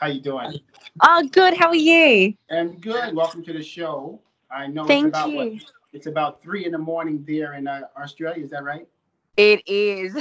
How you doing? Oh, good. How are you? I'm good. Welcome to the show. I know Thank it's about you. what, it's about three in the morning there in uh, Australia. Is that right? It is.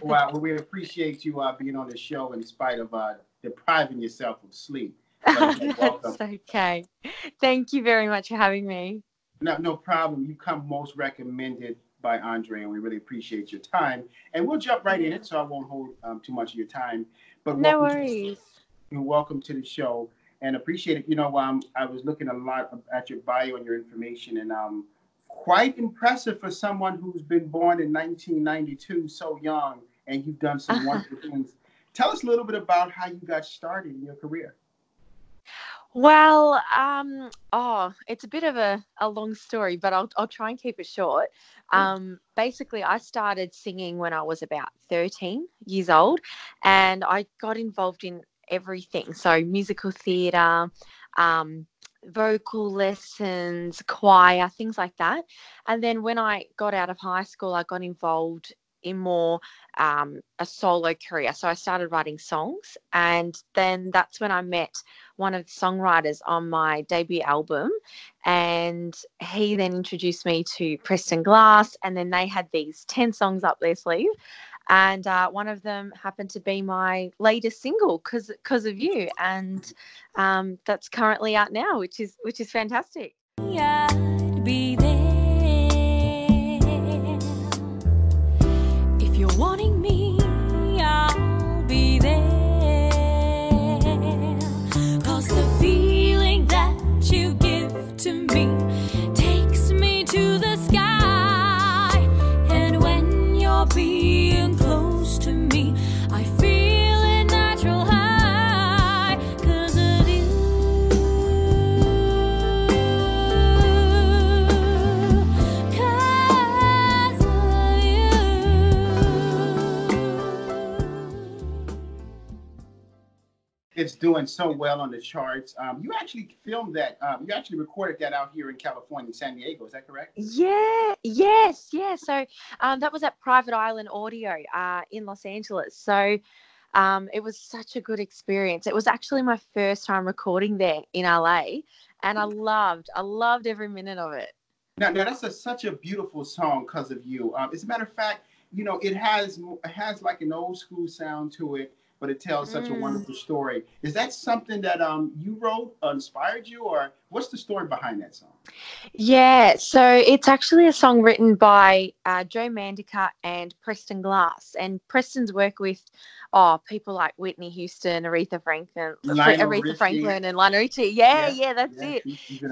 Wow. Well, we appreciate you uh, being on the show in spite of uh, depriving yourself of sleep. But you're welcome. That's okay. Thank you very much for having me. No, no problem. You come most recommended by Andre, and we really appreciate your time. And we'll jump right in it, so I won't hold um, too much of your time. But No welcome to- worries. And welcome to the show and appreciate it. You know, um, I was looking a lot at your bio and your information, and um, quite impressive for someone who's been born in 1992, so young, and you've done some wonderful things. Tell us a little bit about how you got started in your career. Well, um, oh, it's a bit of a, a long story, but I'll, I'll try and keep it short. Um, basically, I started singing when I was about 13 years old, and I got involved in everything. So, musical theatre, um, vocal lessons, choir, things like that. And then when I got out of high school, I got involved in more um, a solo career. So I started writing songs, and then that's when I met one of the songwriters on my debut album. And he then introduced me to Preston Glass, and then they had these 10 songs up their sleeve. And uh, one of them happened to be my latest single, "Cause, Cause of You," and um, that's currently out now, which is which is fantastic. I'd It's doing so well on the charts. Um, you actually filmed that. Um, you actually recorded that out here in California, San Diego. Is that correct? Yeah, yes, yeah. So um, that was at Private Island Audio uh, in Los Angeles. So um, it was such a good experience. It was actually my first time recording there in LA, and I loved, I loved every minute of it. Now, now that's a, such a beautiful song because of you. Um, as a matter of fact, you know, it has it has like an old school sound to it, but it tells such a Mm. wonderful story. Is that something that um you wrote, uh, inspired you, or what's the story behind that song? Yeah, so it's actually a song written by uh, Joe Mandica and Preston Glass. And Preston's work with oh people like Whitney Houston, Aretha Franklin, Lionel Aretha Richie. Franklin, and Lionel Richie. Yeah, Yeah, yeah, that's Yeah, it.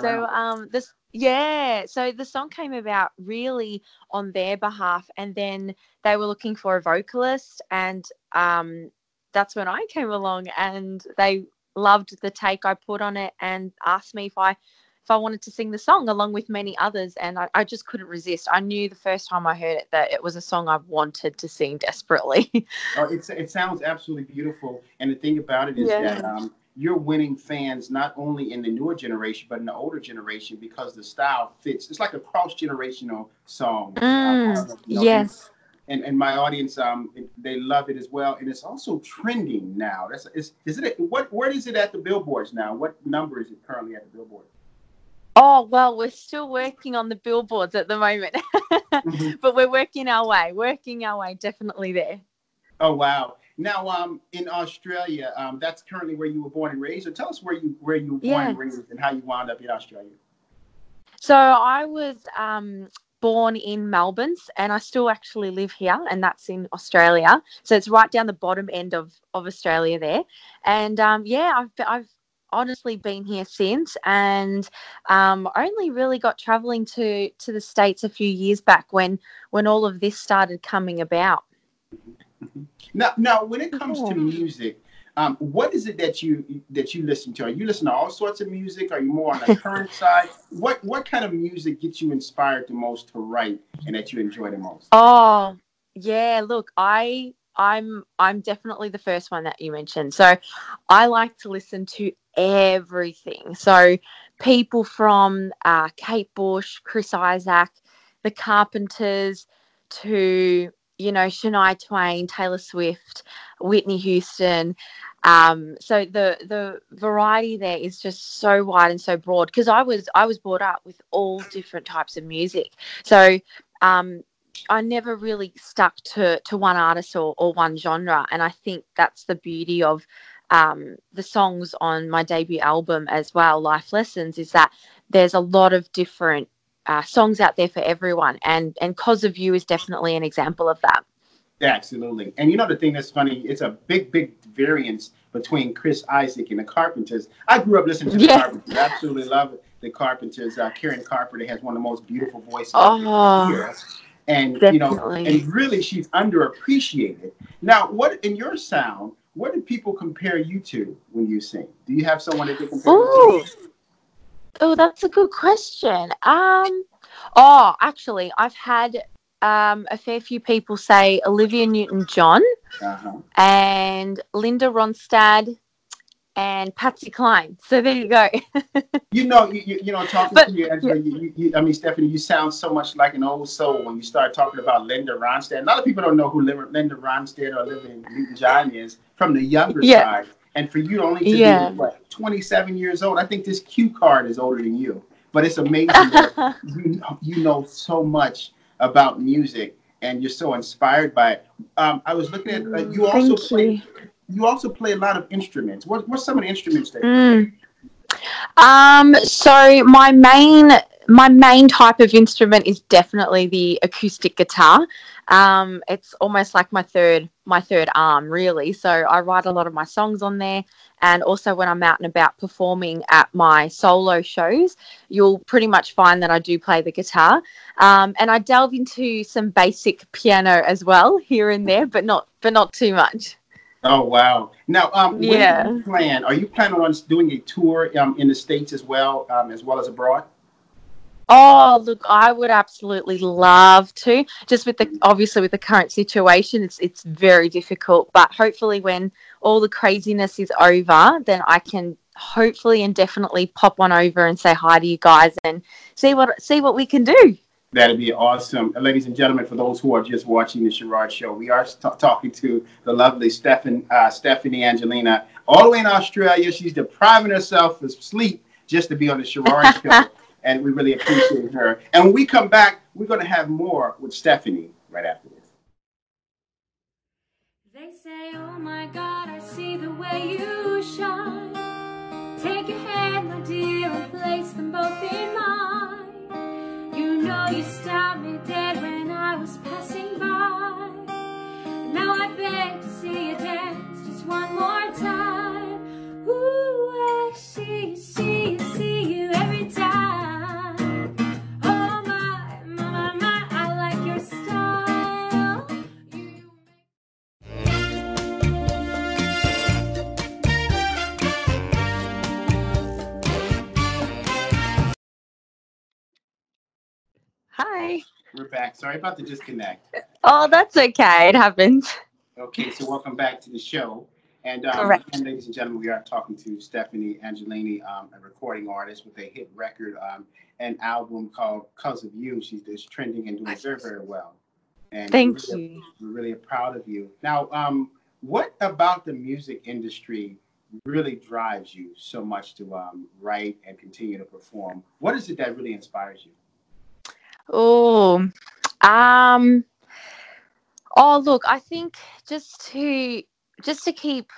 So um this yeah, so the song came about really on their behalf and then they were looking for a vocalist and um that's when I came along and they loved the take I put on it and asked me if I if I wanted to sing the song along with many others and I, I just couldn't resist. I knew the first time I heard it that it was a song I wanted to sing desperately. Oh, it's it sounds absolutely beautiful. And the thing about it is Yeah. that um, you're winning fans not only in the newer generation but in the older generation because the style fits. It's like a cross generational song. Uh, know if you know, yes. And and my audience um they love it as well and it's also trending now that's is is it what where is it at the billboards now what number is it currently at the billboard Oh, well, we're still working on the billboards at the moment. Mhm. but we're working our way, working our way, definitely there. oh wow now um in australia um that's currently where you were born and raised so tell us where you where you were born Yeah. and raised and how you wound up in australia So I was um, born in Melbourne and I still actually live here, and that's in Australia. So it's right down the bottom end of, of Australia there. And um, yeah, I've, I've honestly been here since and um, only really got traveling to, to the States a few years back when, when all of this started coming about. now now when it comes to music um, what is it that you that you listen to? Are you listen to all sorts of music? Are you more on the current side? What what kind of music gets you inspired the most to write and that you enjoy the most? Oh, yeah, look, I I'm I'm definitely the first one that you mentioned. So I like to listen to everything. So people from uh, Kate Bush, Chris Isaak, the Carpenters to you know Shania Twain, Taylor Swift, Whitney Houston, Um, so the the variety there is just so wide and so broad because I was I was brought up with all different types of music. So um, I never really stuck to to one artist or, or one genre, and I think that's the beauty of um, the songs on my debut album as well, Life Lessons, is that there's a lot of different uh, songs out there for everyone, and and Cause of You is definitely an example of that. Absolutely, and you know the thing that's funny, it's a big, big variance between Chris Isaak and the Carpenters. I grew up listening to the Yeah. Carpenters. I absolutely love it. The Carpenters. Uh, Karen Carpenter has one of the most beautiful voices. Oh. And you know, and really, she's underappreciated. Now, what in your sound? What do people compare you to when you sing? Do you have someone that they compare you to? Oh, that's a good question. Um, oh, actually, I've had um, a fair few people say Olivia Newton-John Uh-huh. and Linda Ronstadt and Patsy Cline. So there you go. You know, you, you, you know, talking But- to you, Angela, you, you, I mean, Stephanie, you sound so much like an old soul when you start talking about Linda Ronstadt. A lot of people don't know who Linda Ronstadt or Olivia Newton-John is from the younger Yeah. side. And for you only to Yeah. be, what, 27 years old, I think this cue card is older than you. But it's amazing that you know, you know so much about music and you're so inspired by it. Um, I was looking at uh, you also Thank play you. you also play a lot of instruments. What what's some of the instruments that Mm. Um, so my main my main type of instrument is definitely the acoustic guitar. Um, it's almost like my third my third arm, really. So I write a lot of my songs on there, and also when I'm out and about performing at my solo shows, you'll pretty much find that I do play the guitar. Um, and I delve into some basic piano as well here and there, but not but not too much. Oh wow! Now, um, when Yeah. plan? Are you planning on doing a tour um, in the states as well, um, as well as abroad? Oh, look, I would absolutely love to. Just with the obviously with the current situation, it's it's very difficult. But hopefully, when all the craziness is over, then I can hopefully and definitely pop one over and say hi to you guys and see what see what we can do. That'd be awesome, Uh, ladies and gentlemen. For those who are just watching the Sherard Show, we are t- talking to the lovely Stephan, uh, Stephanie Angelini, all the way in Australia. She's depriving herself of sleep just to be on the Sherard Show, and we really appreciate her. And when we come back, we're going to have more with Stephanie right after this. They say, Oh my God, I see the way you shine. Take your hand, my dear, Hi. We're back. Sorry about the disconnect. Oh, that's okay. It happens. Okay, so welcome back to the show. And, um, and ladies and gentlemen, we are talking to Stephanie Angelini, um, a recording artist with a hit record, um, an album called "Cause of You." She's just trending and doing very, very well. And Thank we're really, you. We're really proud of you. Now, um, what about the music industry really drives you so much to um, write and continue to perform? What is it that really inspires you? Oh, um, oh, look, I think just to just to keep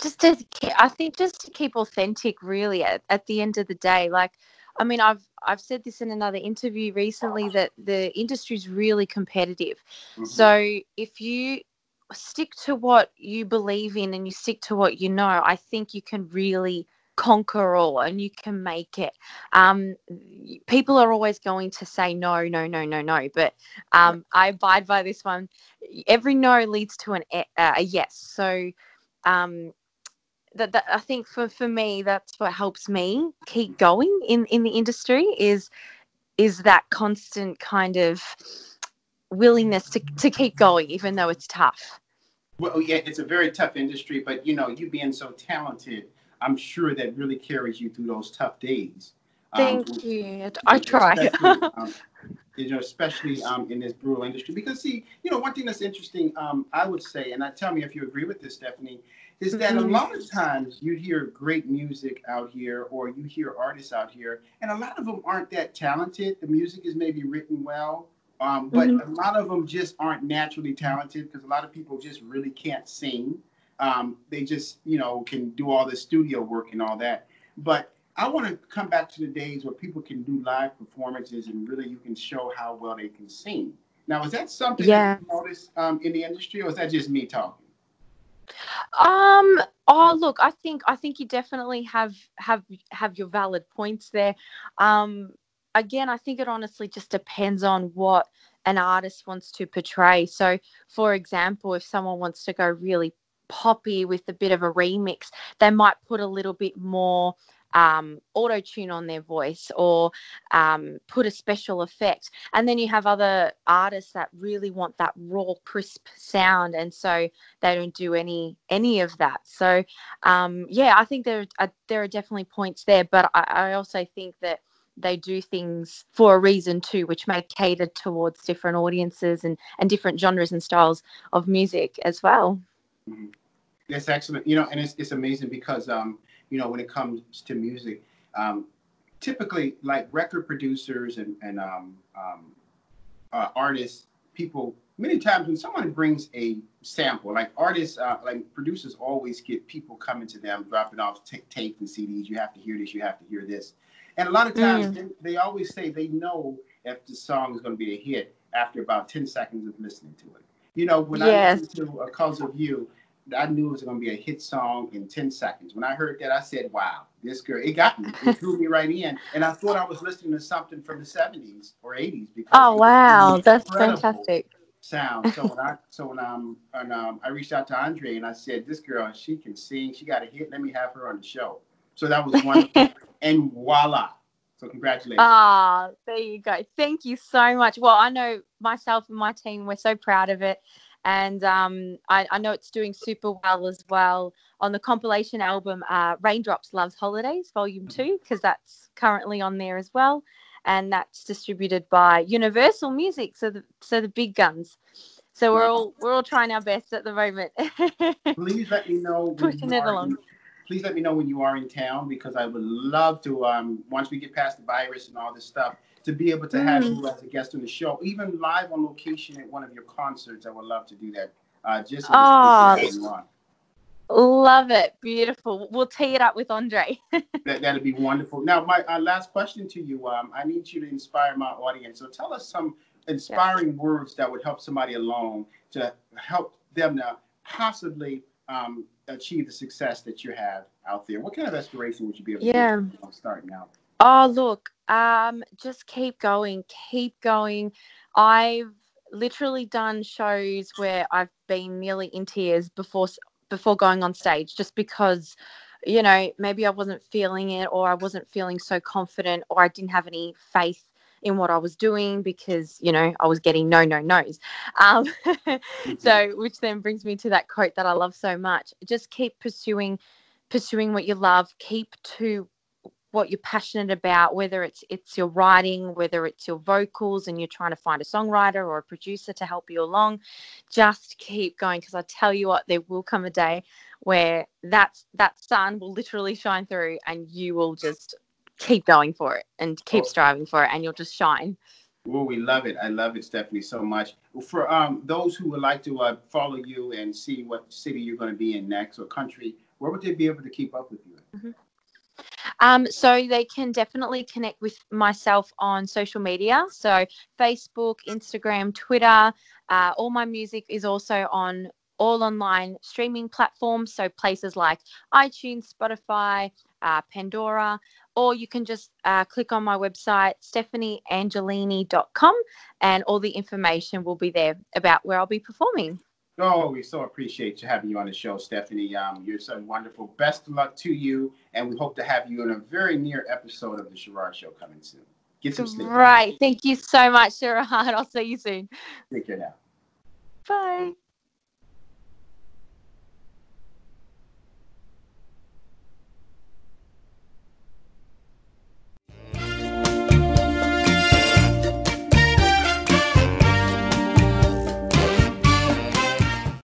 just to ke- I think just to keep authentic really at, at the end of the day like I mean I've I've said this in another interview recently that the industry is really competitive Mhm. so if you stick to what you believe in and you stick to what you know, I think you can really conquer all and you can make it. Um, people are always going to say no, no, no, no, no, but um, I abide by this one. Every no leads to an e- uh, a yes. So um, that, that I think for, for me, that's what helps me keep going in, in the industry is is that constant kind of willingness to, to keep going even though it's tough. Well, yeah, it's a very tough industry, but you know, you being so talented, I'm sure that really carries you through those tough days. Um, Thank you. I try. especially, um, you know, especially um, in this brutal industry. Because see, you know, one thing that's interesting, um, I would say, and I tell me if you agree with this, Stephanie, is that a Mhm. lot of times you hear great music out here, or you hear artists out here, and a lot of them aren't that talented. The music is maybe written well, um, but Mhm. a lot of them just aren't naturally talented because a lot of people just really can't sing. Um, they just, you know, can do all the studio work and all that. But I want to come back to the days where people can do live performances and really you can show how well they can sing. Now, is that something Yeah. you noticed um, in the industry, or is that just me talking? Um. Oh, look. I think I think you definitely have have have your valid points there. Um. Again, I think it honestly just depends on what an artist wants to portray. So, for example, if someone wants to go really poppy with a bit of a remix, they might put a little bit more um, auto tune on their voice or um, put a special effect. And then you have other artists that really want that raw, crisp sound, and so they don't do any any of that. So um, yeah, I think there are, there are definitely points there, but I, I also think that they do things for a reason too, which may cater towards different audiences and and different genres and styles of music as well. That's excellent. You know, and it's, it's amazing because, um, you know, when it comes to music, um, typically like record producers and, and um, um, uh, artists, people, many times when someone brings a sample, like artists, uh, like producers always get people coming to them, dropping off ta- tape and CDs. You have to hear this, you have to hear this. And a lot of times they, they always say they know if the song is going to be a hit after about 10 seconds of listening to it. You know, when Yes. I listened to A Cause of You, I knew it was going to be a hit song in 10 seconds. When I heard that, I said, wow, this girl, it got me. It drew me right in. And I thought I was listening to something from the 70s or 80s. Because Oh wow, that's fantastic. Sound. So when I so when um and um I reached out to Andre and I said, This girl, she can sing, she got a hit, let me have her on the show. So that was wonderful. and voila. So congratulations. Ah, there you go. Thank you so much. Well, I know myself and my team, we're so proud of it. And um, I, I know it's doing super well as well on the compilation album uh, Raindrops Loves Holidays, Volume 2, because that's currently on there as well. And that's distributed by Universal Music, so the, so the big guns. So we're all we're all trying our best at the moment. please let me know Pushing it along. Please let me know when you are in town because I would love to um once we get past the virus and all this stuff to be able to have Mm. you as a guest on the show, even live on location at one of your concerts. I would love to do that. Uh, just Oh. Love it. Beautiful. We'll tee it up with Andre. That that'd be wonderful. Now, my uh, last question to you. Um, I need you to inspire my audience. So tell us some inspiring words that would help somebody along to help them to possibly um, achieve the success that you have out there. What kind of inspiration would you be able to Yeah. give them starting out? Oh, look, um, just keep going, keep going. I've literally done shows where I've been nearly in tears before before going on stage, just because, you know, maybe I wasn't feeling it, or I wasn't feeling so confident, or I didn't have any faith in what I was doing because, you know, I was getting no, no, no's. Um, so, which then brings me to that quote that I love so much: just keep pursuing, pursuing what you love. Keep to what you're passionate about whether it's it's your writing whether it's your vocals and you're trying to find a songwriter or a producer to help you along just keep going because i tell you what there will come a day where that that sun will literally shine through and you will just keep going for it and keep Oh. striving for it and you'll just shine Oh, we love it. I love it, Stephanie, so much. For um, those who would like to uh, follow you and see what city you're going to be in next or country, where would they be able to keep up with you? Um, so they can definitely connect with myself on social media. So Facebook, Instagram, Twitter. Uh, all my music is also on all online streaming platforms. So places like iTunes, Spotify, uh, Pandora, or you can just uh, click on my website, stephanieangelini.com, and all the information will be there about where I'll be performing. Oh, we so appreciate you having you on the show, Stephanie. Um, you're so wonderful. Best of luck to you, and we hope to have you in a very near episode of the Sherard Show coming soon. Get some sleep. Right. Thank you so much, Sherard. I'll see you soon. Take care now. Bye.